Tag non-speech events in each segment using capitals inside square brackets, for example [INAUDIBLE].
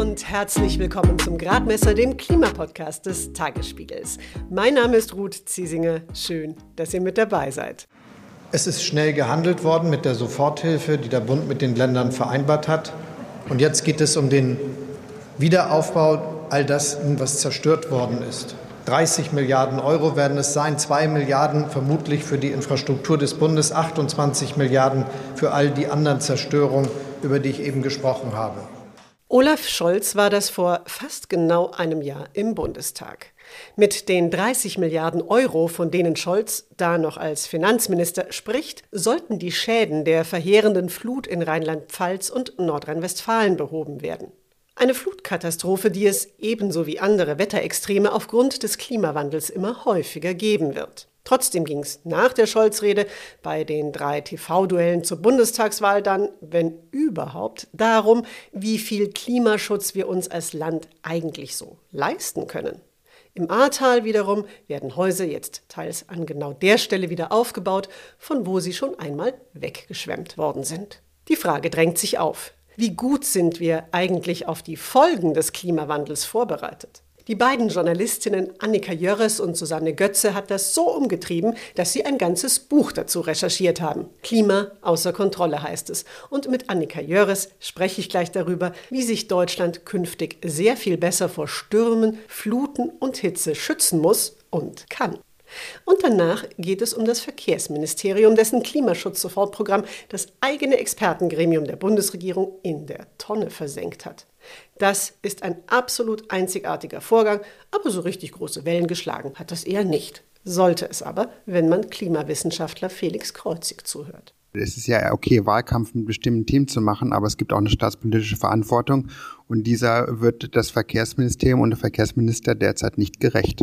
und herzlich willkommen zum Gradmesser, dem Klimapodcast des Tagesspiegels. Mein Name ist Ruth Ziesinger. Schön, dass ihr mit dabei seid. Es ist schnell gehandelt worden mit der Soforthilfe, die der Bund mit den Ländern vereinbart hat. Und jetzt geht es um den Wiederaufbau all das, was zerstört worden ist. 30 Milliarden Euro werden es sein, 2 Milliarden vermutlich für die Infrastruktur des Bundes, 28 Milliarden für all die anderen Zerstörungen, über die ich eben gesprochen habe. Olaf Scholz war das vor fast genau einem Jahr im Bundestag. Mit den 30 Milliarden Euro, von denen Scholz da noch als Finanzminister spricht, sollten die Schäden der verheerenden Flut in Rheinland-Pfalz und Nordrhein-Westfalen behoben werden. Eine Flutkatastrophe, die es ebenso wie andere Wetterextreme aufgrund des Klimawandels immer häufiger geben wird. Trotzdem ging es nach der Scholz-Rede bei den drei TV-Duellen zur Bundestagswahl dann, wenn überhaupt, darum, wie viel Klimaschutz wir uns als Land eigentlich so leisten können. Im Ahrtal wiederum werden Häuser jetzt teils an genau der Stelle wieder aufgebaut, von wo sie schon einmal weggeschwemmt worden sind. Die Frage drängt sich auf. Wie gut sind wir eigentlich auf die Folgen des Klimawandels vorbereitet? Die beiden Journalistinnen Annika Jörres und Susanne Götze hat das so umgetrieben, dass sie ein ganzes Buch dazu recherchiert haben. Klima außer Kontrolle heißt es. Und mit Annika Jörres spreche ich gleich darüber, wie sich Deutschland künftig sehr viel besser vor Stürmen, Fluten und Hitze schützen muss und kann. Und danach geht es um das Verkehrsministerium, dessen Klimaschutz-Sofortprogramm das eigene Expertengremium der Bundesregierung in der Tonne versenkt hat. Das ist ein absolut einzigartiger Vorgang, aber so richtig große Wellen geschlagen hat das eher nicht. Sollte es aber, wenn man Klimawissenschaftler Felix Kreuzig zuhört. Es ist ja okay, Wahlkampf mit bestimmten Themen zu machen, aber es gibt auch eine staatspolitische Verantwortung und dieser wird das Verkehrsministerium und der Verkehrsminister derzeit nicht gerecht.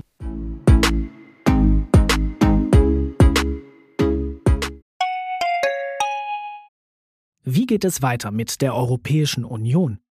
Wie geht es weiter mit der Europäischen Union?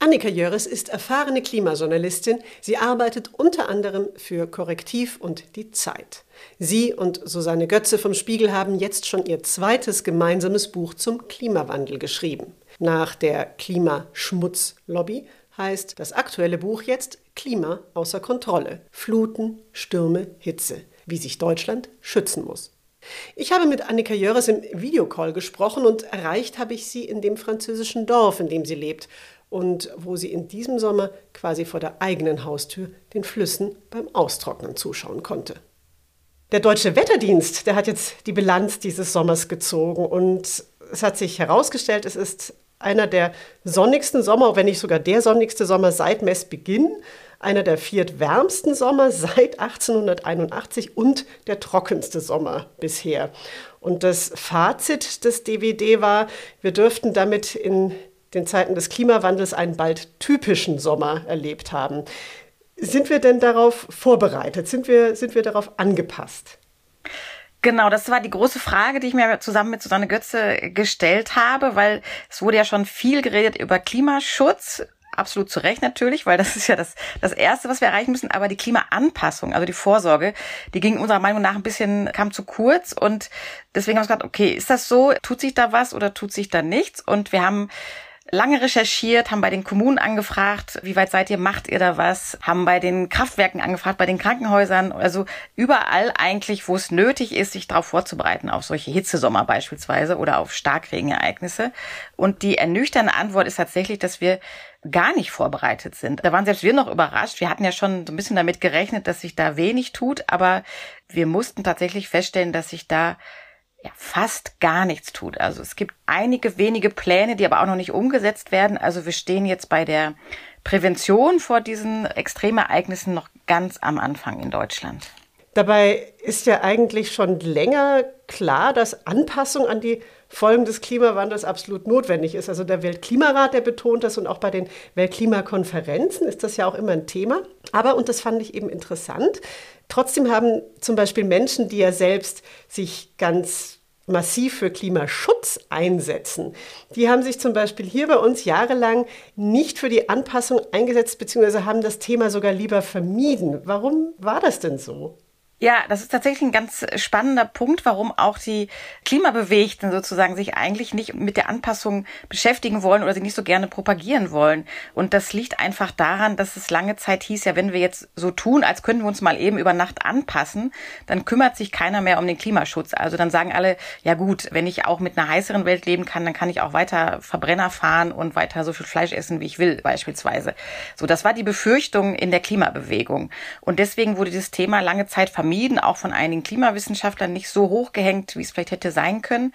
Annika Jöres ist erfahrene Klimajournalistin. Sie arbeitet unter anderem für Korrektiv und die Zeit. Sie und Susanne Götze vom Spiegel haben jetzt schon ihr zweites gemeinsames Buch zum Klimawandel geschrieben. Nach der Klimaschmutzlobby heißt das aktuelle Buch jetzt Klima außer Kontrolle. Fluten, Stürme, Hitze. Wie sich Deutschland schützen muss. Ich habe mit Annika Jöres im Videocall gesprochen und erreicht habe ich sie in dem französischen Dorf, in dem sie lebt und wo sie in diesem Sommer quasi vor der eigenen Haustür den Flüssen beim Austrocknen zuschauen konnte. Der deutsche Wetterdienst, der hat jetzt die Bilanz dieses Sommers gezogen und es hat sich herausgestellt, es ist einer der sonnigsten Sommer, wenn nicht sogar der sonnigste Sommer seit Messbeginn, einer der viertwärmsten Sommer seit 1881 und der trockenste Sommer bisher. Und das Fazit des DVD war, wir dürften damit in den Zeiten des Klimawandels einen bald typischen Sommer erlebt haben. Sind wir denn darauf vorbereitet? Sind wir, sind wir darauf angepasst? Genau, das war die große Frage, die ich mir zusammen mit Susanne Götze gestellt habe, weil es wurde ja schon viel geredet über Klimaschutz. Absolut zu Recht natürlich, weil das ist ja das, das Erste, was wir erreichen müssen. Aber die Klimaanpassung, also die Vorsorge, die ging unserer Meinung nach ein bisschen, kam zu kurz. Und deswegen haben wir gesagt, okay, ist das so? Tut sich da was oder tut sich da nichts? Und wir haben lange recherchiert, haben bei den Kommunen angefragt, wie weit seid ihr, macht ihr da was, haben bei den Kraftwerken angefragt, bei den Krankenhäusern, also überall eigentlich, wo es nötig ist, sich darauf vorzubereiten, auf solche Hitzesommer beispielsweise oder auf Starkregenereignisse. Und die ernüchternde Antwort ist tatsächlich, dass wir gar nicht vorbereitet sind. Da waren selbst wir noch überrascht. Wir hatten ja schon so ein bisschen damit gerechnet, dass sich da wenig tut, aber wir mussten tatsächlich feststellen, dass sich da ja, fast gar nichts tut. Also es gibt einige wenige Pläne, die aber auch noch nicht umgesetzt werden. Also wir stehen jetzt bei der Prävention vor diesen Extremereignissen noch ganz am Anfang in Deutschland. Dabei ist ja eigentlich schon länger klar, dass Anpassung an die Folgen des Klimawandels absolut notwendig ist. Also der Weltklimarat, der betont das und auch bei den Weltklimakonferenzen ist das ja auch immer ein Thema. Aber, und das fand ich eben interessant, trotzdem haben zum Beispiel Menschen, die ja selbst sich ganz massiv für Klimaschutz einsetzen. Die haben sich zum Beispiel hier bei uns jahrelang nicht für die Anpassung eingesetzt, beziehungsweise haben das Thema sogar lieber vermieden. Warum war das denn so? Ja, das ist tatsächlich ein ganz spannender Punkt, warum auch die Klimabewegten sozusagen sich eigentlich nicht mit der Anpassung beschäftigen wollen oder sie nicht so gerne propagieren wollen. Und das liegt einfach daran, dass es lange Zeit hieß, ja, wenn wir jetzt so tun, als könnten wir uns mal eben über Nacht anpassen, dann kümmert sich keiner mehr um den Klimaschutz. Also dann sagen alle, ja gut, wenn ich auch mit einer heißeren Welt leben kann, dann kann ich auch weiter Verbrenner fahren und weiter so viel Fleisch essen, wie ich will, beispielsweise. So, das war die Befürchtung in der Klimabewegung. Und deswegen wurde dieses Thema lange Zeit vermieden vermieden, auch von einigen Klimawissenschaftlern nicht so hochgehängt, wie es vielleicht hätte sein können.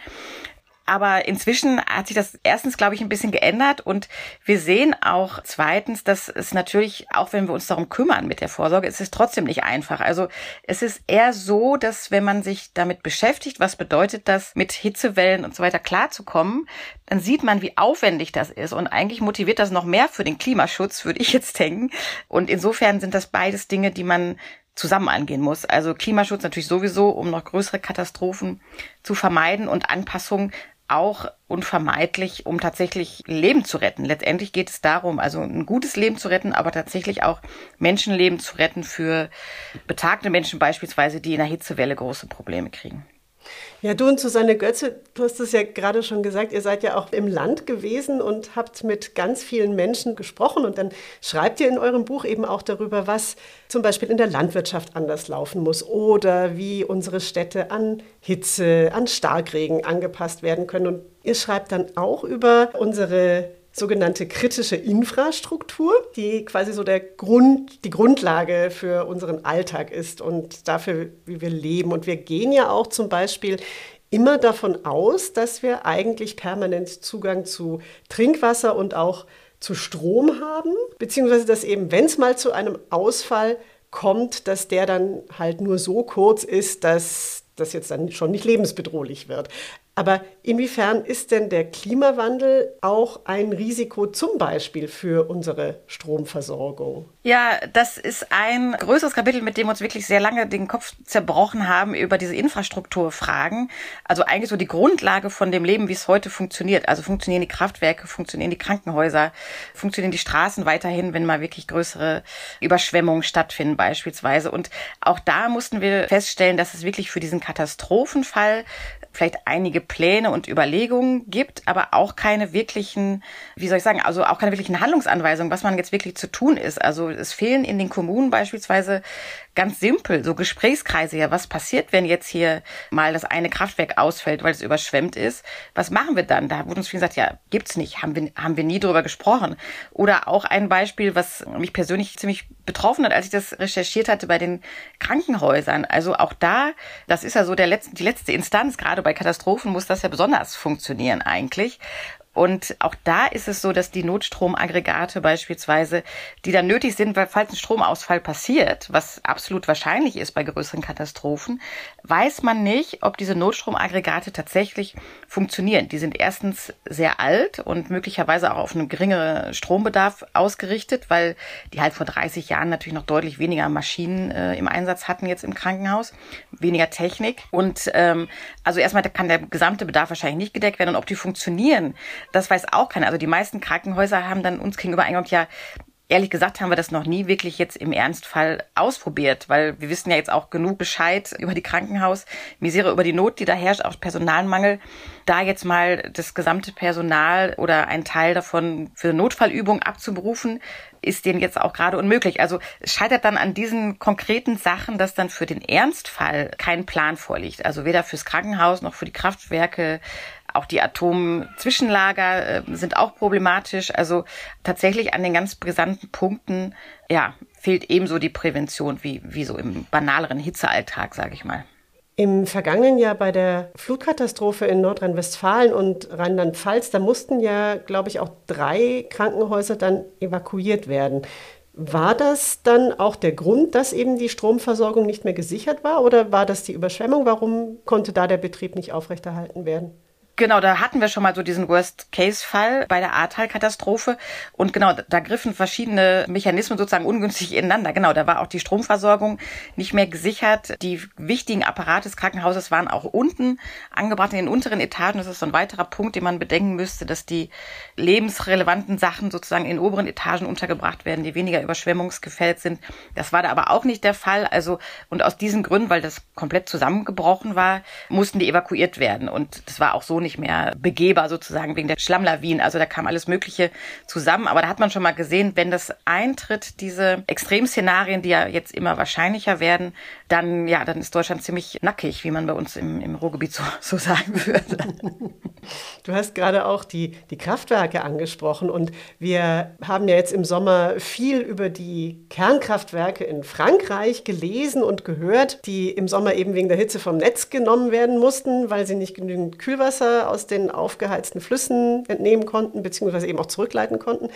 Aber inzwischen hat sich das erstens, glaube ich, ein bisschen geändert und wir sehen auch zweitens, dass es natürlich, auch wenn wir uns darum kümmern mit der Vorsorge, es ist trotzdem nicht einfach. Also es ist eher so, dass wenn man sich damit beschäftigt, was bedeutet das, mit Hitzewellen und so weiter klarzukommen, dann sieht man, wie aufwendig das ist und eigentlich motiviert das noch mehr für den Klimaschutz, würde ich jetzt denken. Und insofern sind das beides Dinge, die man zusammen angehen muss. Also Klimaschutz natürlich sowieso, um noch größere Katastrophen zu vermeiden und Anpassung auch unvermeidlich, um tatsächlich Leben zu retten. Letztendlich geht es darum, also ein gutes Leben zu retten, aber tatsächlich auch Menschenleben zu retten für betagte Menschen beispielsweise, die in der Hitzewelle große Probleme kriegen. Ja, du und Susanne Götze, du hast es ja gerade schon gesagt, ihr seid ja auch im Land gewesen und habt mit ganz vielen Menschen gesprochen und dann schreibt ihr in eurem Buch eben auch darüber, was zum Beispiel in der Landwirtschaft anders laufen muss oder wie unsere Städte an Hitze, an Starkregen angepasst werden können. Und ihr schreibt dann auch über unsere sogenannte kritische Infrastruktur, die quasi so der Grund, die Grundlage für unseren Alltag ist und dafür, wie wir leben. Und wir gehen ja auch zum Beispiel immer davon aus, dass wir eigentlich permanent Zugang zu Trinkwasser und auch zu Strom haben, beziehungsweise dass eben, wenn es mal zu einem Ausfall kommt, dass der dann halt nur so kurz ist, dass das jetzt dann schon nicht lebensbedrohlich wird. Aber inwiefern ist denn der Klimawandel auch ein Risiko zum Beispiel für unsere Stromversorgung? Ja, das ist ein größeres Kapitel, mit dem wir uns wirklich sehr lange den Kopf zerbrochen haben über diese Infrastrukturfragen. Also eigentlich so die Grundlage von dem Leben, wie es heute funktioniert. Also funktionieren die Kraftwerke, funktionieren die Krankenhäuser, funktionieren die Straßen weiterhin, wenn mal wirklich größere Überschwemmungen stattfinden beispielsweise. Und auch da mussten wir feststellen, dass es wirklich für diesen Katastrophenfall vielleicht einige Pläne und Überlegungen gibt, aber auch keine wirklichen, wie soll ich sagen, also auch keine wirklichen Handlungsanweisungen, was man jetzt wirklich zu tun ist. Also es fehlen in den Kommunen beispielsweise ganz simpel so Gesprächskreise. Ja, was passiert, wenn jetzt hier mal das eine Kraftwerk ausfällt, weil es überschwemmt ist? Was machen wir dann? Da wurde uns viel gesagt, ja, gibt's nicht, haben wir, haben wir nie drüber gesprochen. Oder auch ein Beispiel, was mich persönlich ziemlich betroffen hat, als ich das recherchiert hatte bei den Krankenhäusern. Also auch da, das ist ja so der letzte, die letzte Instanz, gerade bei Katastrophen muss das ja besonders funktionieren eigentlich. Und auch da ist es so, dass die Notstromaggregate beispielsweise, die dann nötig sind, weil falls ein Stromausfall passiert, was absolut wahrscheinlich ist bei größeren Katastrophen, weiß man nicht, ob diese Notstromaggregate tatsächlich funktionieren. Die sind erstens sehr alt und möglicherweise auch auf einen geringeren Strombedarf ausgerichtet, weil die halt vor 30 Jahren natürlich noch deutlich weniger Maschinen äh, im Einsatz hatten jetzt im Krankenhaus, weniger Technik. Und ähm, also erstmal kann der gesamte Bedarf wahrscheinlich nicht gedeckt werden und ob die funktionieren das weiß auch keiner. Also die meisten Krankenhäuser haben dann uns gegenüber eingeräumt, ja, ehrlich gesagt haben wir das noch nie wirklich jetzt im Ernstfall ausprobiert, weil wir wissen ja jetzt auch genug Bescheid über die Krankenhausmisere, über die Not, die da herrscht, auch Personalmangel. Da jetzt mal das gesamte Personal oder ein Teil davon für Notfallübungen abzuberufen, ist denen jetzt auch gerade unmöglich. Also es scheitert dann an diesen konkreten Sachen, dass dann für den Ernstfall kein Plan vorliegt. Also weder fürs Krankenhaus noch für die Kraftwerke auch die Atomzwischenlager äh, sind auch problematisch. Also tatsächlich an den ganz brisanten Punkten, ja, fehlt ebenso die Prävention wie, wie so im banaleren Hitzealltag, sage ich mal. Im vergangenen Jahr bei der Flutkatastrophe in Nordrhein-Westfalen und Rheinland-Pfalz, da mussten ja, glaube ich, auch drei Krankenhäuser dann evakuiert werden. War das dann auch der Grund, dass eben die Stromversorgung nicht mehr gesichert war oder war das die Überschwemmung? Warum konnte da der Betrieb nicht aufrechterhalten werden? Genau, da hatten wir schon mal so diesen Worst-Case-Fall bei der Ahrtal-Katastrophe. Und genau, da griffen verschiedene Mechanismen sozusagen ungünstig ineinander. Genau, da war auch die Stromversorgung nicht mehr gesichert. Die wichtigen Apparate des Krankenhauses waren auch unten angebracht in den unteren Etagen. Das ist so ein weiterer Punkt, den man bedenken müsste, dass die lebensrelevanten Sachen sozusagen in oberen Etagen untergebracht werden, die weniger überschwemmungsgefällt sind. Das war da aber auch nicht der Fall. Also, und aus diesen Gründen, weil das komplett zusammengebrochen war, mussten die evakuiert werden. Und das war auch so nicht mehr begehbar sozusagen wegen der Schlammlawinen. Also da kam alles Mögliche zusammen. Aber da hat man schon mal gesehen, wenn das eintritt, diese Extremszenarien, die ja jetzt immer wahrscheinlicher werden, dann, ja, dann ist Deutschland ziemlich nackig, wie man bei uns im, im Ruhrgebiet so, [LAUGHS] so sagen würde. Du hast gerade auch die, die Kraftwerke angesprochen und wir haben ja jetzt im Sommer viel über die Kernkraftwerke in Frankreich gelesen und gehört, die im Sommer eben wegen der Hitze vom Netz genommen werden mussten, weil sie nicht genügend Kühlwasser aus den aufgeheizten Flüssen entnehmen konnten, beziehungsweise eben auch zurückleiten konnten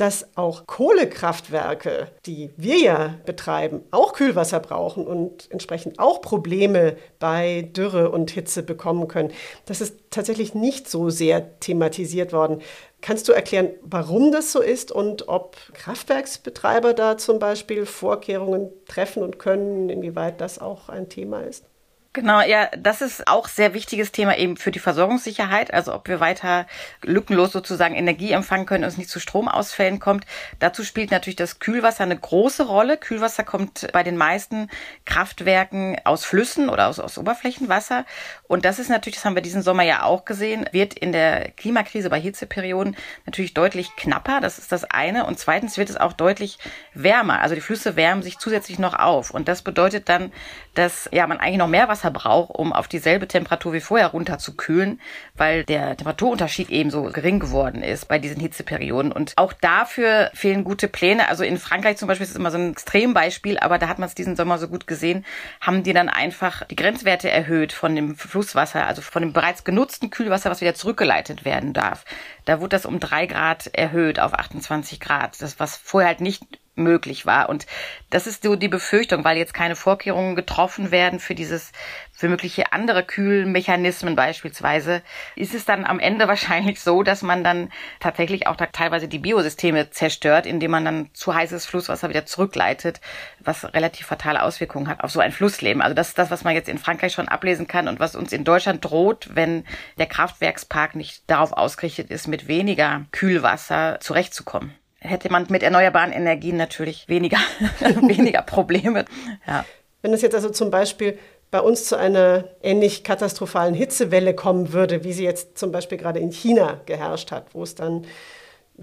dass auch Kohlekraftwerke, die wir ja betreiben, auch Kühlwasser brauchen und entsprechend auch Probleme bei Dürre und Hitze bekommen können. Das ist tatsächlich nicht so sehr thematisiert worden. Kannst du erklären, warum das so ist und ob Kraftwerksbetreiber da zum Beispiel Vorkehrungen treffen und können, inwieweit das auch ein Thema ist? Genau, ja, das ist auch sehr wichtiges Thema eben für die Versorgungssicherheit, also ob wir weiter lückenlos sozusagen Energie empfangen können und es nicht zu Stromausfällen kommt. Dazu spielt natürlich das Kühlwasser eine große Rolle. Kühlwasser kommt bei den meisten Kraftwerken aus Flüssen oder aus, aus Oberflächenwasser. Und das ist natürlich, das haben wir diesen Sommer ja auch gesehen, wird in der Klimakrise bei Hitzeperioden natürlich deutlich knapper. Das ist das eine. Und zweitens wird es auch deutlich wärmer. Also die Flüsse wärmen sich zusätzlich noch auf. Und das bedeutet dann, dass ja man eigentlich noch mehr Wasser Wasser braucht, um auf dieselbe Temperatur wie vorher runterzukühlen, weil der Temperaturunterschied eben so gering geworden ist bei diesen Hitzeperioden. Und auch dafür fehlen gute Pläne. Also in Frankreich zum Beispiel ist es immer so ein Extrembeispiel, aber da hat man es diesen Sommer so gut gesehen, haben die dann einfach die Grenzwerte erhöht von dem Flusswasser, also von dem bereits genutzten Kühlwasser, was wieder zurückgeleitet werden darf. Da wurde das um drei Grad erhöht auf 28 Grad. Das, was vorher halt nicht möglich war. Und das ist so die Befürchtung, weil jetzt keine Vorkehrungen getroffen werden für dieses, für mögliche andere Kühlmechanismen beispielsweise, ist es dann am Ende [LAUGHS] wahrscheinlich so, dass man dann tatsächlich auch da teilweise die Biosysteme zerstört, indem man dann zu heißes Flusswasser wieder zurückleitet, was relativ fatale Auswirkungen hat auf so ein Flussleben. Also das ist das, was man jetzt in Frankreich schon ablesen kann und was uns in Deutschland droht, wenn der Kraftwerkspark nicht darauf ausgerichtet ist, mit weniger Kühlwasser zurechtzukommen hätte man mit erneuerbaren Energien natürlich weniger, [LAUGHS] weniger Probleme. Ja. Wenn es jetzt also zum Beispiel bei uns zu einer ähnlich katastrophalen Hitzewelle kommen würde, wie sie jetzt zum Beispiel gerade in China geherrscht hat, wo es dann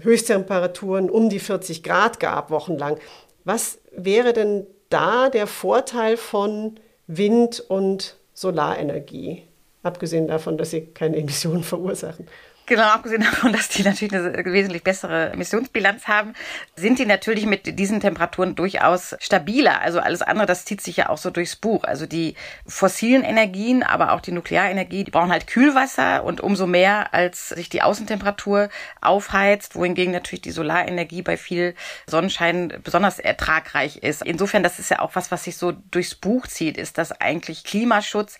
Höchsttemperaturen um die 40 Grad gab, wochenlang. Was wäre denn da der Vorteil von Wind- und Solarenergie? Abgesehen davon, dass sie keine Emissionen verursachen. Genau, abgesehen davon, dass die natürlich eine wesentlich bessere Emissionsbilanz haben, sind die natürlich mit diesen Temperaturen durchaus stabiler. Also alles andere, das zieht sich ja auch so durchs Buch. Also die fossilen Energien, aber auch die Nuklearenergie, die brauchen halt Kühlwasser und umso mehr, als sich die Außentemperatur aufheizt, wohingegen natürlich die Solarenergie bei viel Sonnenschein besonders ertragreich ist. Insofern, das ist ja auch was, was sich so durchs Buch zieht, ist, dass eigentlich Klimaschutz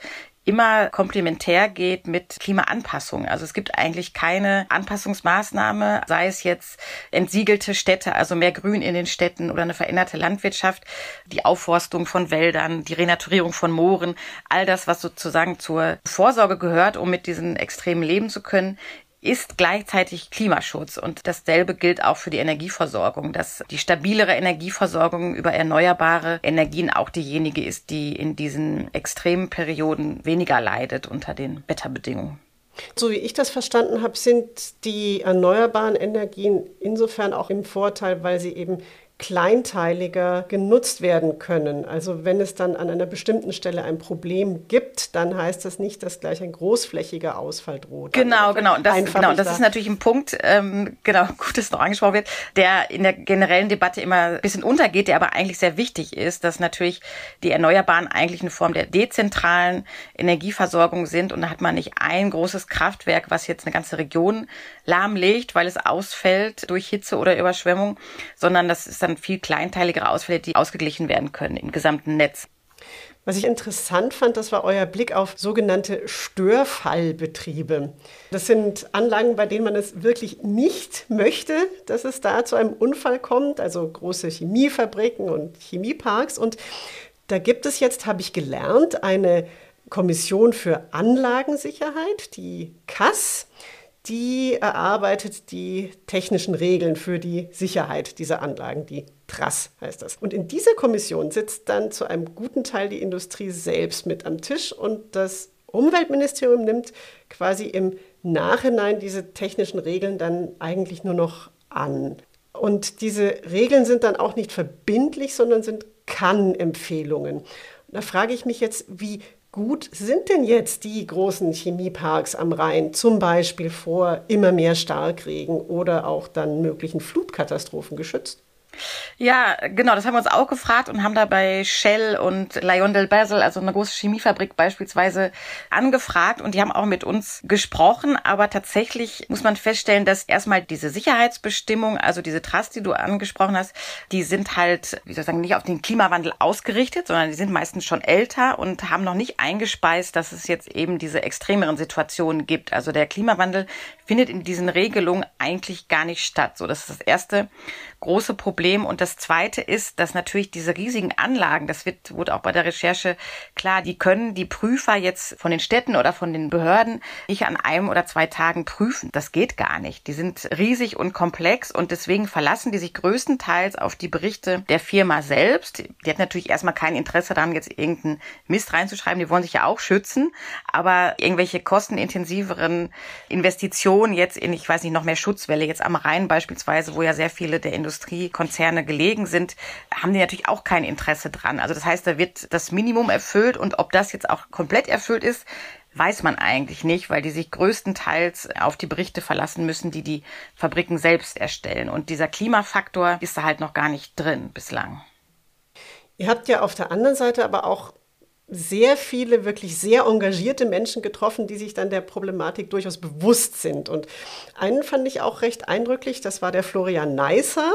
immer komplementär geht mit Klimaanpassung. Also es gibt eigentlich keine Anpassungsmaßnahme, sei es jetzt entsiegelte Städte, also mehr Grün in den Städten oder eine veränderte Landwirtschaft, die Aufforstung von Wäldern, die Renaturierung von Mooren, all das, was sozusagen zur Vorsorge gehört, um mit diesen Extremen leben zu können, ist gleichzeitig Klimaschutz. Und dasselbe gilt auch für die Energieversorgung, dass die stabilere Energieversorgung über erneuerbare Energien auch diejenige ist, die in diesen extremen Perioden weniger leidet unter den Wetterbedingungen. So wie ich das verstanden habe, sind die erneuerbaren Energien insofern auch im Vorteil, weil sie eben kleinteiliger genutzt werden können. Also wenn es dann an einer bestimmten Stelle ein Problem gibt, dann heißt das nicht, dass gleich ein großflächiger Ausfall droht. Genau, genau. Das, genau, das ist natürlich ein Punkt, ähm, genau, [LAUGHS] gut, dass noch angesprochen wird, der in der generellen Debatte immer ein bisschen untergeht, der aber eigentlich sehr wichtig ist, dass natürlich die Erneuerbaren eigentlich eine Form der dezentralen Energieversorgung sind und da hat man nicht ein großes Kraftwerk, was jetzt eine ganze Region lahmlegt, weil es ausfällt durch Hitze oder Überschwemmung, sondern das ist dann viel kleinteiligere Ausfälle, die ausgeglichen werden können im gesamten Netz. Was ich interessant fand, das war euer Blick auf sogenannte Störfallbetriebe. Das sind Anlagen, bei denen man es wirklich nicht möchte, dass es da zu einem Unfall kommt, also große Chemiefabriken und Chemieparks. Und da gibt es jetzt, habe ich gelernt, eine Kommission für Anlagensicherheit, die KAS die erarbeitet die technischen Regeln für die Sicherheit dieser Anlagen, die TRAS heißt das. Und in dieser Kommission sitzt dann zu einem guten Teil die Industrie selbst mit am Tisch und das Umweltministerium nimmt quasi im Nachhinein diese technischen Regeln dann eigentlich nur noch an. Und diese Regeln sind dann auch nicht verbindlich, sondern sind Kann-Empfehlungen. Da frage ich mich jetzt, wie gut sind denn jetzt die großen Chemieparks am Rhein, zum Beispiel vor immer mehr Starkregen oder auch dann möglichen Flutkatastrophen geschützt? Ja, genau, das haben wir uns auch gefragt und haben da bei Shell und LyondellBasell, also eine große Chemiefabrik beispielsweise, angefragt und die haben auch mit uns gesprochen, aber tatsächlich muss man feststellen, dass erstmal diese Sicherheitsbestimmung, also diese Trust, die du angesprochen hast, die sind halt, wie soll ich sagen, nicht auf den Klimawandel ausgerichtet, sondern die sind meistens schon älter und haben noch nicht eingespeist, dass es jetzt eben diese extremeren Situationen gibt. Also der Klimawandel findet in diesen Regelungen eigentlich gar nicht statt. So, das ist das erste große Problem. Und das zweite ist, dass natürlich diese riesigen Anlagen, das wird, wurde auch bei der Recherche klar, die können die Prüfer jetzt von den Städten oder von den Behörden nicht an einem oder zwei Tagen prüfen. Das geht gar nicht. Die sind riesig und komplex und deswegen verlassen die sich größtenteils auf die Berichte der Firma selbst. Die hat natürlich erstmal kein Interesse daran, jetzt irgendeinen Mist reinzuschreiben. Die wollen sich ja auch schützen. Aber irgendwelche kostenintensiveren Investitionen jetzt in, ich weiß nicht, noch mehr Schutzwelle jetzt am Rhein beispielsweise, wo ja sehr viele der Industriekonzerne gelegen sind, haben die natürlich auch kein Interesse dran. Also das heißt, da wird das Minimum erfüllt und ob das jetzt auch komplett erfüllt ist, weiß man eigentlich nicht, weil die sich größtenteils auf die Berichte verlassen müssen, die die Fabriken selbst erstellen. Und dieser Klimafaktor ist da halt noch gar nicht drin bislang. Ihr habt ja auf der anderen Seite aber auch sehr viele wirklich sehr engagierte Menschen getroffen, die sich dann der Problematik durchaus bewusst sind. Und einen fand ich auch recht eindrücklich, das war der Florian Neisser.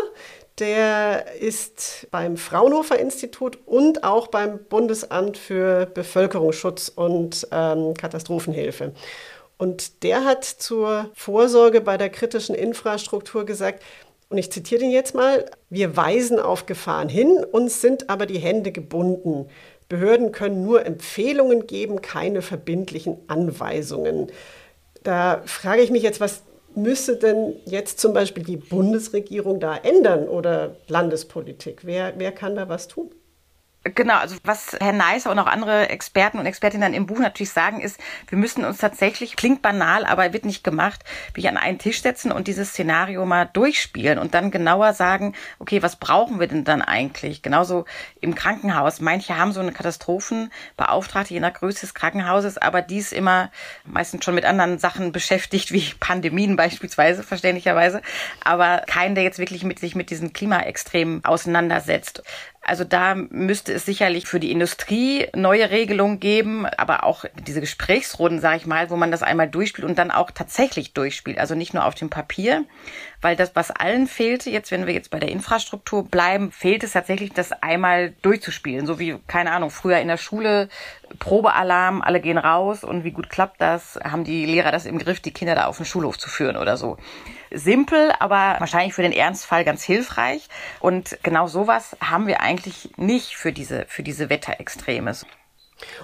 Der ist beim Fraunhofer Institut und auch beim Bundesamt für Bevölkerungsschutz und ähm, Katastrophenhilfe. Und der hat zur Vorsorge bei der kritischen Infrastruktur gesagt, und ich zitiere den jetzt mal, wir weisen auf Gefahren hin, uns sind aber die Hände gebunden. Behörden können nur Empfehlungen geben, keine verbindlichen Anweisungen. Da frage ich mich jetzt, was müsste denn jetzt zum Beispiel die Bundesregierung da ändern oder Landespolitik? Wer, wer kann da was tun? Genau, also was Herr Neisser und auch andere Experten und Expertinnen im Buch natürlich sagen, ist, wir müssen uns tatsächlich, klingt banal, aber wird nicht gemacht, wie an einen Tisch setzen und dieses Szenario mal durchspielen und dann genauer sagen, okay, was brauchen wir denn dann eigentlich? Genauso im Krankenhaus. Manche haben so eine Katastrophenbeauftragte je nach Größe des Krankenhauses, aber die ist immer meistens schon mit anderen Sachen beschäftigt, wie Pandemien beispielsweise, verständlicherweise, aber kein, der jetzt wirklich mit sich mit diesen Klimaextremen auseinandersetzt. Also da müsste es sicherlich für die Industrie neue Regelungen geben, aber auch diese Gesprächsrunden, sage ich mal, wo man das einmal durchspielt und dann auch tatsächlich durchspielt. Also nicht nur auf dem Papier, weil das, was allen fehlte, jetzt wenn wir jetzt bei der Infrastruktur bleiben, fehlt es tatsächlich, das einmal durchzuspielen. So wie, keine Ahnung, früher in der Schule, Probealarm, alle gehen raus und wie gut klappt das? Haben die Lehrer das im Griff, die Kinder da auf den Schulhof zu führen oder so? simpel, aber wahrscheinlich für den Ernstfall ganz hilfreich. Und genau sowas haben wir eigentlich nicht für diese, für diese Wetterextreme.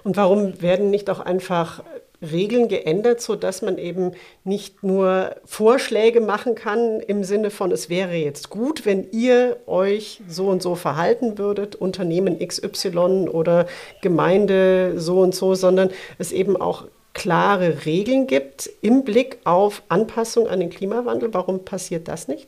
Und warum werden nicht auch einfach Regeln geändert, sodass man eben nicht nur Vorschläge machen kann im Sinne von, es wäre jetzt gut, wenn ihr euch so und so verhalten würdet, Unternehmen XY oder Gemeinde so und so, sondern es eben auch klare Regeln gibt im Blick auf Anpassung an den Klimawandel. Warum passiert das nicht?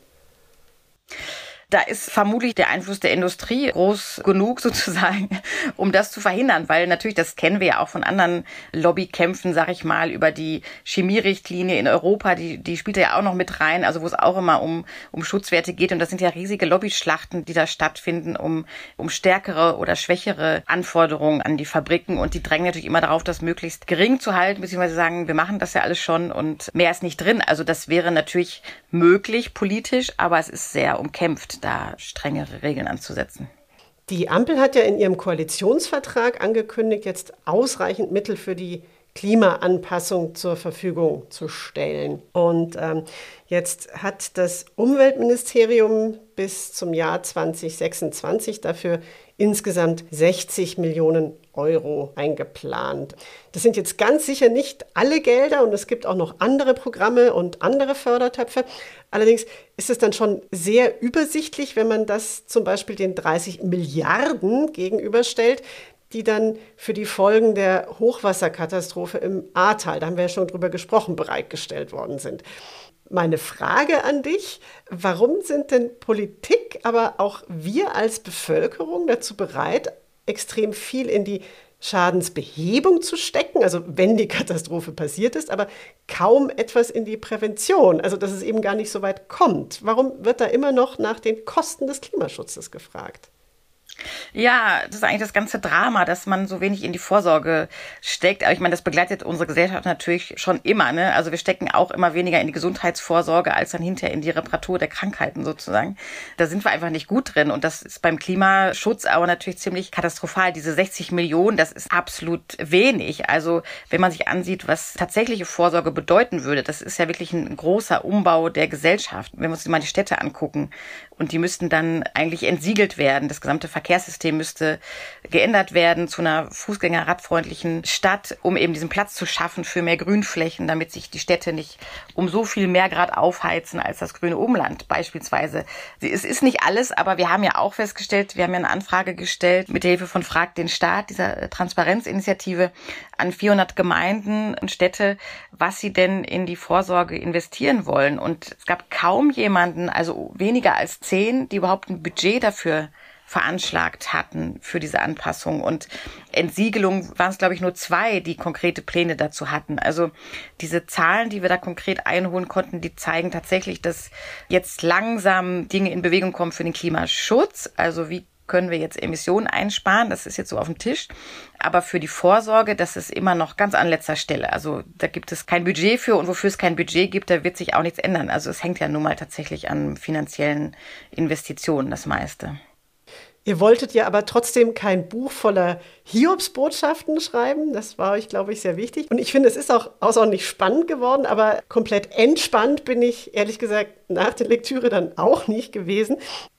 Da ist vermutlich der Einfluss der Industrie groß [LAUGHS] genug sozusagen, um das zu verhindern, weil natürlich, das kennen wir ja auch von anderen Lobbykämpfen, sag ich mal, über die Chemierichtlinie in Europa, die, die spielt ja auch noch mit rein, also wo es auch immer um, um Schutzwerte geht. Und das sind ja riesige Lobbyschlachten, die da stattfinden, um, um stärkere oder schwächere Anforderungen an die Fabriken. Und die drängen natürlich immer darauf, das möglichst gering zu halten, beziehungsweise sagen, wir machen das ja alles schon und mehr ist nicht drin. Also das wäre natürlich möglich politisch, aber es ist sehr umkämpft da strengere Regeln anzusetzen. Die Ampel hat ja in ihrem Koalitionsvertrag angekündigt, jetzt ausreichend Mittel für die Klimaanpassung zur Verfügung zu stellen. Und ähm, jetzt hat das Umweltministerium bis zum Jahr 2026 dafür insgesamt 60 Millionen Euro eingeplant. Das sind jetzt ganz sicher nicht alle Gelder und es gibt auch noch andere Programme und andere Fördertöpfe. Allerdings ist es dann schon sehr übersichtlich, wenn man das zum Beispiel den 30 Milliarden gegenüberstellt, die dann für die Folgen der Hochwasserkatastrophe im Ahrtal, da haben wir ja schon drüber gesprochen, bereitgestellt worden sind. Meine Frage an dich, warum sind denn Politik, aber auch wir als Bevölkerung dazu bereit, extrem viel in die Schadensbehebung zu stecken, also wenn die [LAUGHS] Katastrophe passiert ist, aber kaum etwas in die Prävention, also dass es eben gar nicht so weit kommt. Warum wird da immer noch nach den Kosten des Klimaschutzes gefragt? Ja, das ist eigentlich das ganze Drama, dass man so wenig in die Vorsorge steckt. Aber ich meine, das begleitet unsere Gesellschaft natürlich schon immer. Ne? Also wir stecken auch immer weniger in die Gesundheitsvorsorge als dann hinterher in die Reparatur der Krankheiten sozusagen. Da sind wir einfach nicht gut drin. Und das ist beim Klimaschutz aber natürlich ziemlich katastrophal. Diese 60 Millionen, das ist absolut wenig. Also wenn man sich ansieht, was tatsächliche Vorsorge bedeuten würde, das ist ja wirklich ein großer Umbau der Gesellschaft. Wenn wir uns mal die Städte angucken, und die müssten dann eigentlich entsiegelt werden. Das gesamte Verkehrssystem müsste geändert werden zu einer fußgängerradfreundlichen Stadt, um eben diesen Platz zu schaffen für mehr Grünflächen, damit sich die Städte nicht um so viel mehr Grad aufheizen als das grüne Umland beispielsweise. Es ist nicht alles, aber wir haben ja auch festgestellt, wir haben ja eine Anfrage gestellt mit Hilfe von Frag den Staat, dieser Transparenzinitiative, an 400 Gemeinden und Städte, was sie denn in die Vorsorge investieren wollen. Und es gab kaum jemanden, also weniger als zehn, die überhaupt ein Budget dafür veranschlagt hatten für diese Anpassung. Und Entsiegelung waren es, glaube ich, nur zwei, die konkrete Pläne dazu hatten. Also diese Zahlen, die wir da konkret einholen konnten, die zeigen tatsächlich, dass jetzt langsam Dinge in Bewegung kommen für den Klimaschutz. Also wie können wir jetzt Emissionen einsparen. Das ist jetzt so auf dem Tisch. Aber für die Vorsorge, das ist immer noch ganz an letzter Stelle. Also da gibt es kein Budget für und wofür es kein Budget gibt, da wird sich auch nichts ändern. Also es hängt ja nun mal tatsächlich an finanziellen Investitionen das meiste. Ihr wolltet ja aber trotzdem kein Buch voller Hiobsbotschaften schreiben. Das war euch, glaube ich, sehr wichtig. Und ich finde, es ist auch außerordentlich spannend geworden, aber komplett entspannt bin ich, ehrlich gesagt, nach der Lektüre dann auch nicht gewesen.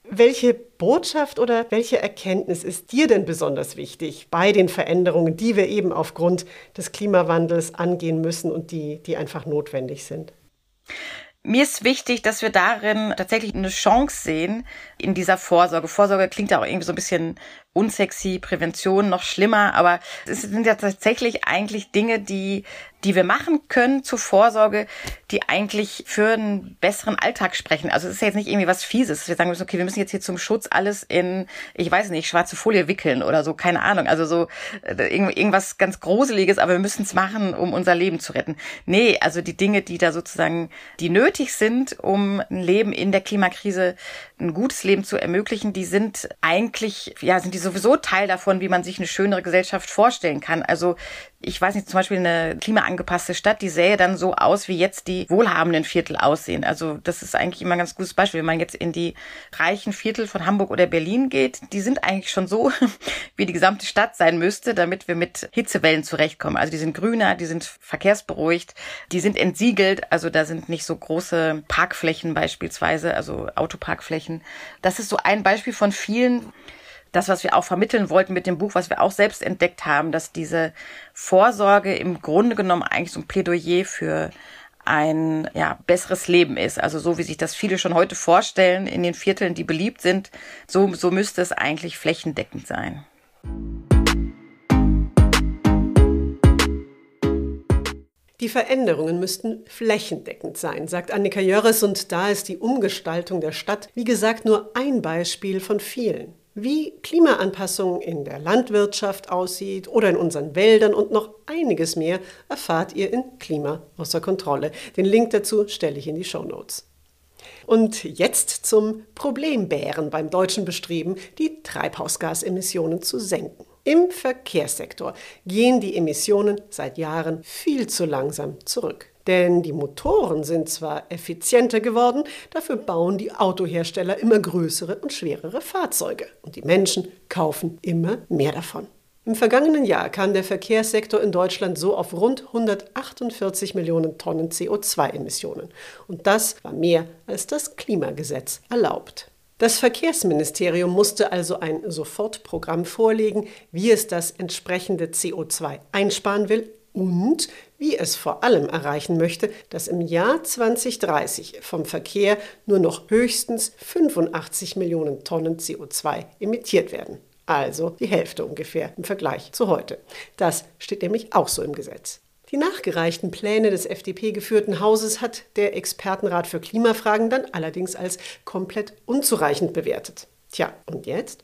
Welche Botschaft oder welche Erkenntnis ist dir denn besonders wichtig bei den Veränderungen, die wir eben aufgrund des Klimawandels angehen müssen und die, die einfach notwendig sind? Mir ist wichtig, dass wir darin tatsächlich eine Chance sehen in dieser Vorsorge. Vorsorge klingt ja auch irgendwie so ein bisschen unsexy, Prävention noch schlimmer, aber es sind ja tatsächlich eigentlich Dinge, die die wir machen können zur Vorsorge, die eigentlich für einen besseren Alltag sprechen. Also es ist ja jetzt nicht irgendwie was Fieses, dass wir sagen müssen, okay, wir müssen jetzt hier zum Schutz alles in, ich weiß nicht, schwarze Folie wickeln oder so, keine Ahnung. Also so äh, irgendwas ganz Gruseliges, aber wir müssen es machen, um unser Leben zu retten. Nee, also die Dinge, die da sozusagen, die nötig sind, um ein Leben in der Klimakrise, ein gutes Leben zu ermöglichen, die sind eigentlich, ja, sind die sowieso Teil davon, wie man sich eine schönere Gesellschaft vorstellen kann. Also ich weiß nicht, zum Beispiel eine klimaangepasste Stadt, die sähe dann so aus, wie jetzt die wohlhabenden Viertel aussehen. Also das ist eigentlich immer ein ganz gutes Beispiel. Wenn man jetzt in die reichen Viertel von Hamburg oder Berlin geht, die sind eigentlich schon so, [LAUGHS] wie die gesamte Stadt sein müsste, damit wir mit Hitzewellen zurechtkommen. Also die sind grüner, die sind verkehrsberuhigt, die sind entsiegelt, also da sind nicht so große Parkflächen beispielsweise, also Autoparkflächen. Das ist so ein Beispiel von vielen, das, was wir auch vermitteln wollten mit dem Buch, was wir auch selbst entdeckt haben, dass diese Vorsorge im Grunde genommen eigentlich so ein Plädoyer für ein ja, besseres Leben ist. Also so wie sich das viele schon heute vorstellen in den Vierteln, die beliebt sind, so, so müsste es eigentlich flächendeckend sein. Die Veränderungen müssten flächendeckend sein, sagt Annika Jörres, und da ist die Umgestaltung der Stadt, wie gesagt, nur ein Beispiel von vielen wie Klimaanpassung in der Landwirtschaft aussieht oder in unseren Wäldern und noch einiges mehr erfahrt ihr in Klima außer Kontrolle. Den Link dazu stelle ich in die Show Notes. Und jetzt zum Problembären beim deutschen Bestreben, die Treibhausgasemissionen zu senken. Im Verkehrssektor gehen die Emissionen seit Jahren viel zu langsam zurück. Denn die Motoren sind zwar effizienter geworden, dafür bauen die Autohersteller immer größere und schwerere Fahrzeuge. Und die Menschen kaufen immer mehr davon. Im vergangenen Jahr kam der Verkehrssektor in Deutschland so auf rund 148 Millionen Tonnen CO2-Emissionen. Und das war mehr als das Klimagesetz erlaubt. Das Verkehrsministerium musste also ein Sofortprogramm vorlegen, wie es das entsprechende CO2 einsparen will und wie es vor allem erreichen möchte, dass im Jahr 2030 vom Verkehr nur noch höchstens 85 Millionen Tonnen CO2 emittiert werden. Also die Hälfte ungefähr im Vergleich zu heute. Das steht nämlich auch so im Gesetz. Die nachgereichten Pläne des FDP-geführten Hauses hat der Expertenrat für Klimafragen dann allerdings als komplett unzureichend bewertet. Tja, und jetzt?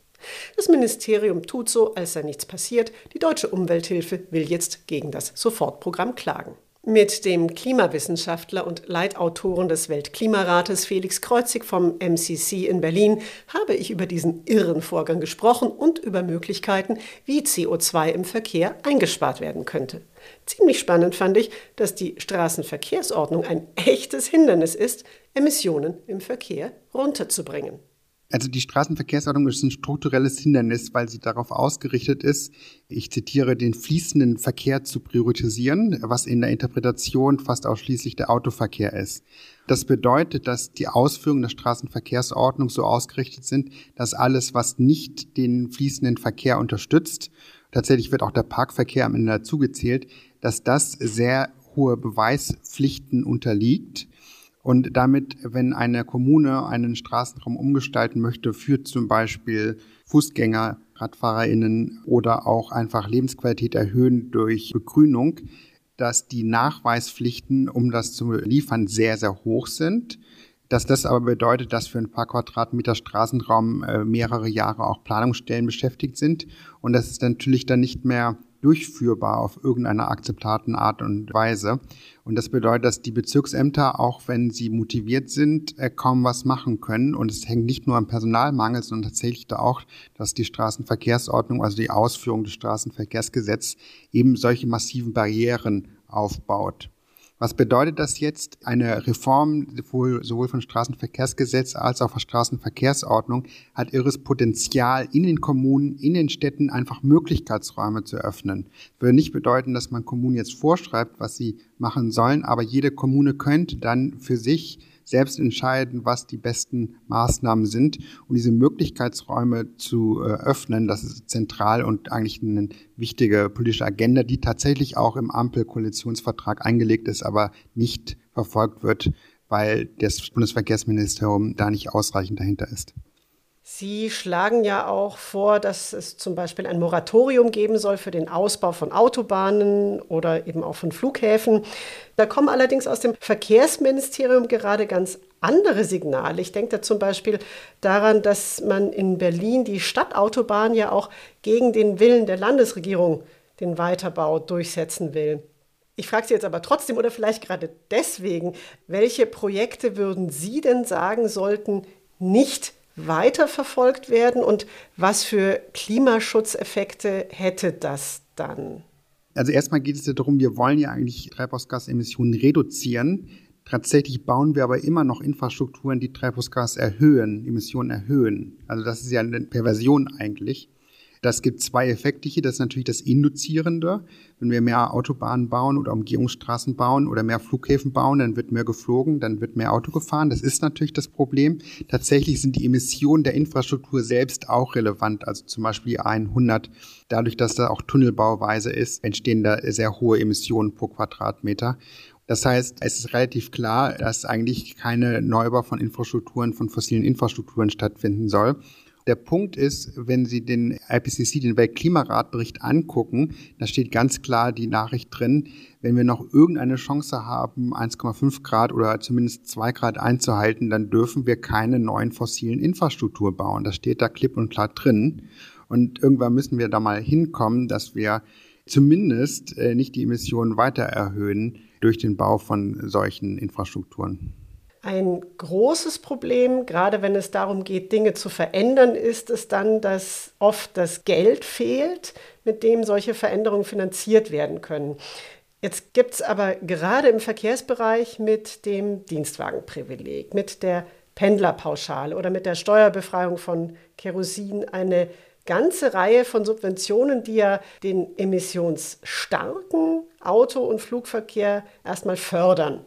Das Ministerium tut so, als sei nichts passiert. Die deutsche Umwelthilfe will jetzt gegen das Sofortprogramm klagen. Mit dem Klimawissenschaftler und Leitautoren des Weltklimarates Felix Kreuzig vom MCC in Berlin habe ich über diesen irren Vorgang gesprochen und über Möglichkeiten, wie CO2 im Verkehr eingespart werden könnte. Ziemlich spannend fand ich, dass die Straßenverkehrsordnung ein echtes Hindernis ist, Emissionen im Verkehr runterzubringen. Also die Straßenverkehrsordnung ist ein strukturelles Hindernis, weil sie darauf ausgerichtet ist, ich zitiere, den fließenden Verkehr zu priorisieren, was in der Interpretation fast ausschließlich der Autoverkehr ist. Das bedeutet, dass die Ausführungen der Straßenverkehrsordnung so ausgerichtet sind, dass alles, was nicht den fließenden Verkehr unterstützt, tatsächlich wird auch der Parkverkehr am Ende dazugezählt, dass das sehr hohe Beweispflichten unterliegt und damit, wenn eine Kommune einen Straßenraum umgestalten möchte für zum Beispiel Fußgänger, RadfahrerInnen oder auch einfach Lebensqualität erhöhen durch Begrünung, dass die Nachweispflichten, um das zu liefern, sehr, sehr hoch sind. Dass das aber bedeutet, dass für ein paar Quadratmeter Straßenraum äh, mehrere Jahre auch Planungsstellen beschäftigt sind. Und das ist natürlich dann nicht mehr durchführbar auf irgendeine akzeptablen Art und Weise. Und das bedeutet, dass die Bezirksämter, auch wenn sie motiviert sind, äh, kaum was machen können. Und es hängt nicht nur am Personalmangel, sondern tatsächlich da auch, dass die Straßenverkehrsordnung, also die Ausführung des Straßenverkehrsgesetzes, eben solche massiven Barrieren aufbaut. Was bedeutet das jetzt? Eine Reform sowohl von Straßenverkehrsgesetz als auch von Straßenverkehrsordnung hat irres Potenzial in den Kommunen, in den Städten einfach Möglichkeitsräume zu öffnen. Würde nicht bedeuten, dass man Kommunen jetzt vorschreibt, was sie machen sollen, aber jede Kommune könnte dann für sich selbst entscheiden, was die besten Maßnahmen sind. Und diese Möglichkeitsräume zu äh, öffnen, das ist zentral und eigentlich eine wichtige politische Agenda, die tatsächlich auch im Ampel-Koalitionsvertrag eingelegt ist, aber nicht verfolgt wird, weil das Bundesverkehrsministerium da nicht ausreichend dahinter ist. Sie schlagen ja auch vor, dass es zum Beispiel ein Moratorium geben soll für den Ausbau von Autobahnen oder eben auch von Flughäfen. Da kommen allerdings aus dem Verkehrsministerium gerade ganz andere Signale. Ich denke da zum Beispiel daran, dass man in Berlin die Stadtautobahn ja auch gegen den Willen der Landesregierung den Weiterbau durchsetzen will. Ich frage Sie jetzt aber trotzdem oder vielleicht gerade deswegen, welche Projekte würden Sie denn sagen sollten, nicht weiterverfolgt werden und was für Klimaschutzeffekte hätte das dann? Also erstmal geht es ja darum, wir wollen ja eigentlich Treibhausgasemissionen reduzieren. Tatsächlich bauen wir aber immer noch Infrastrukturen, die Treibhausgas erhöhen, Emissionen erhöhen. Also das ist ja eine Perversion eigentlich. Das gibt zwei Effekte hier. Das ist natürlich das Induzierende. Wenn wir mehr Autobahnen bauen oder Umgehungsstraßen bauen oder mehr Flughäfen bauen, dann wird mehr geflogen, dann wird mehr Auto gefahren. Das ist natürlich das Problem. Tatsächlich sind die Emissionen der Infrastruktur selbst auch relevant. Also zum Beispiel 100. Dadurch, dass da auch Tunnelbauweise ist, entstehen da sehr hohe Emissionen pro Quadratmeter. Das heißt, es ist relativ klar, dass eigentlich keine Neubau von Infrastrukturen, von fossilen Infrastrukturen stattfinden soll. Der Punkt ist, wenn Sie den IPCC, den Weltklimaratbericht angucken, da steht ganz klar die Nachricht drin, wenn wir noch irgendeine Chance haben, 1,5 Grad oder zumindest 2 Grad einzuhalten, dann dürfen wir keine neuen fossilen Infrastruktur bauen. Das steht da klipp und klar drin. Und irgendwann müssen wir da mal hinkommen, dass wir zumindest äh, nicht die Emissionen weiter erhöhen durch den Bau von solchen Infrastrukturen. Ein großes Problem, gerade wenn es darum geht, Dinge zu verändern, ist es dann, dass oft das Geld fehlt, mit dem solche Veränderungen finanziert werden können. Jetzt gibt es aber gerade im Verkehrsbereich mit dem Dienstwagenprivileg, mit der Pendlerpauschale oder mit der Steuerbefreiung von Kerosin eine ganze Reihe von Subventionen, die ja den emissionsstarken Auto- und Flugverkehr erstmal fördern.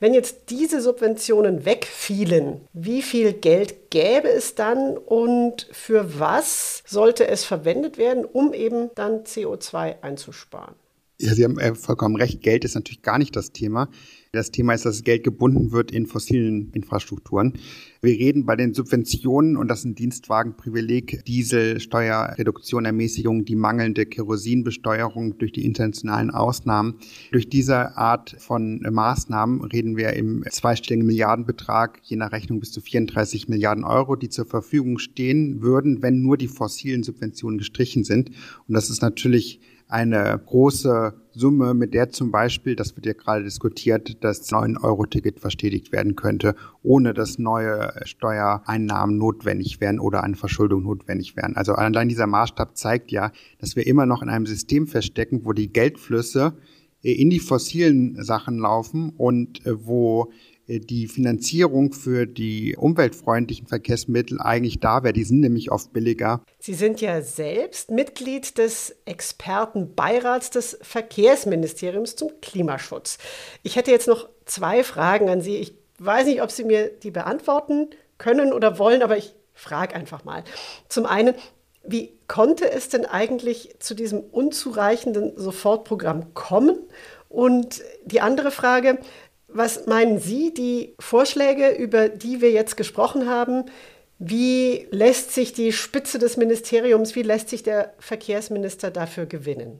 Wenn jetzt diese Subventionen wegfielen, wie viel Geld gäbe es dann und für was sollte es verwendet werden, um eben dann CO2 einzusparen? Ja, Sie haben äh, vollkommen recht. Geld ist natürlich gar nicht das Thema. Das Thema ist, dass Geld gebunden wird in fossilen Infrastrukturen. Wir reden bei den Subventionen, und das ein Dienstwagenprivileg, Diesel, Steuerreduktion, Ermäßigung, die mangelnde Kerosinbesteuerung durch die internationalen Ausnahmen. Durch diese Art von Maßnahmen reden wir im zweistelligen Milliardenbetrag, je nach Rechnung bis zu 34 Milliarden Euro, die zur Verfügung stehen würden, wenn nur die fossilen Subventionen gestrichen sind. Und das ist natürlich eine große Summe, mit der zum Beispiel, das wird ja gerade diskutiert, das 9-Euro-Ticket verstetigt werden könnte, ohne dass neue Steuereinnahmen notwendig wären oder eine Verschuldung notwendig wären. Also allein dieser Maßstab zeigt ja, dass wir immer noch in einem System feststecken, wo die Geldflüsse in die fossilen Sachen laufen und äh, wo äh, die Finanzierung für die umweltfreundlichen Verkehrsmittel eigentlich da wäre. Die sind nämlich oft billiger. Sie sind ja selbst Mitglied des Expertenbeirats des Verkehrsministeriums zum Klimaschutz. Ich hätte jetzt noch zwei Fragen an Sie. Ich weiß nicht, ob Sie mir die beantworten können oder wollen, aber ich frage einfach mal. Zum einen, wie konnte es denn eigentlich zu diesem unzureichenden Sofortprogramm kommen? Und die andere Frage, was meinen Sie, die Vorschläge, über die wir jetzt gesprochen haben, wie lässt sich die Spitze des Ministeriums, wie lässt sich der Verkehrsminister dafür gewinnen?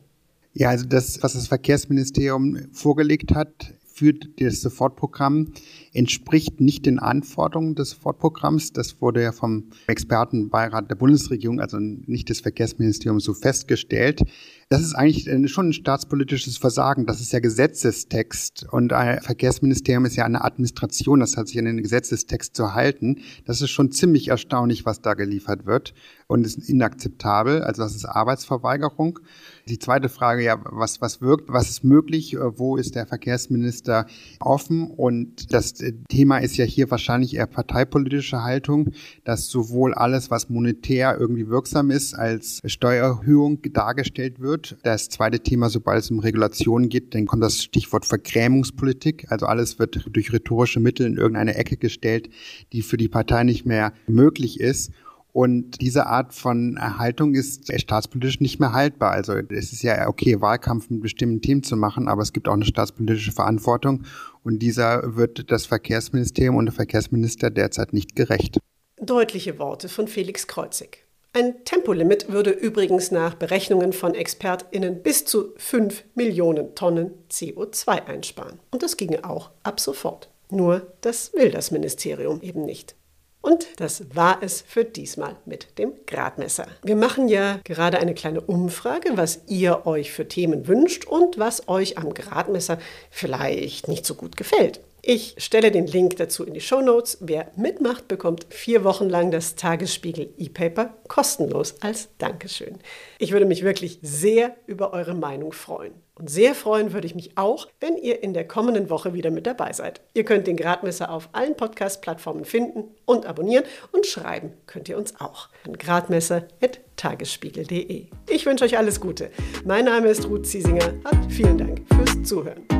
Ja, also das, was das Verkehrsministerium vorgelegt hat, für das Sofortprogramm entspricht nicht den Anforderungen des Sofortprogramms. Das wurde ja vom Expertenbeirat der Bundesregierung, also nicht des Verkehrsministeriums, so festgestellt. Das ist eigentlich schon ein staatspolitisches Versagen. Das ist ja Gesetzestext und ein Verkehrsministerium ist ja eine Administration. Das hat sich an den Gesetzestext zu halten. Das ist schon ziemlich erstaunlich, was da geliefert wird und ist inakzeptabel. Also das ist Arbeitsverweigerung. Die zweite Frage, ja, was, was wirkt, was ist möglich, wo ist der Verkehrsminister offen? Und das Thema ist ja hier wahrscheinlich eher parteipolitische Haltung, dass sowohl alles, was monetär irgendwie wirksam ist, als Steuererhöhung dargestellt wird wird. Das zweite Thema, sobald es um Regulationen geht, dann kommt das Stichwort Vergrämungspolitik. Also alles wird durch rhetorische Mittel in irgendeine Ecke gestellt, die für die Partei nicht mehr möglich ist. Und diese Art von Haltung ist staatspolitisch nicht mehr haltbar. Also es ist ja okay, Wahlkampf mit bestimmten Themen zu machen, aber es gibt auch eine staatspolitische Verantwortung. Und dieser wird das Verkehrsministerium und der Verkehrsminister derzeit nicht gerecht. Deutliche Worte von Felix Kreuzig. Ein Tempolimit würde übrigens nach Berechnungen von ExpertInnen bis zu 5 Millionen Tonnen CO2 einsparen. Und das ginge auch ab sofort. Nur das will das Ministerium eben nicht. Und das war es für diesmal mit dem Gradmesser. Wir machen ja gerade eine kleine Umfrage, was ihr euch für Themen wünscht und was euch am Gradmesser vielleicht nicht so gut gefällt. Ich stelle den Link dazu in die Show Notes. Wer mitmacht, bekommt vier Wochen lang das Tagesspiegel E-Paper kostenlos als Dankeschön. Ich würde mich wirklich sehr über eure Meinung freuen. Und sehr freuen würde ich mich auch, wenn ihr in der kommenden Woche wieder mit dabei seid. Ihr könnt den Gradmesser auf allen Podcast-Plattformen finden und abonnieren und schreiben könnt ihr uns auch an gradmesser.tagesspiegel.de. Ich wünsche euch alles Gute. Mein Name ist Ruth Ziesinger und vielen Dank fürs Zuhören.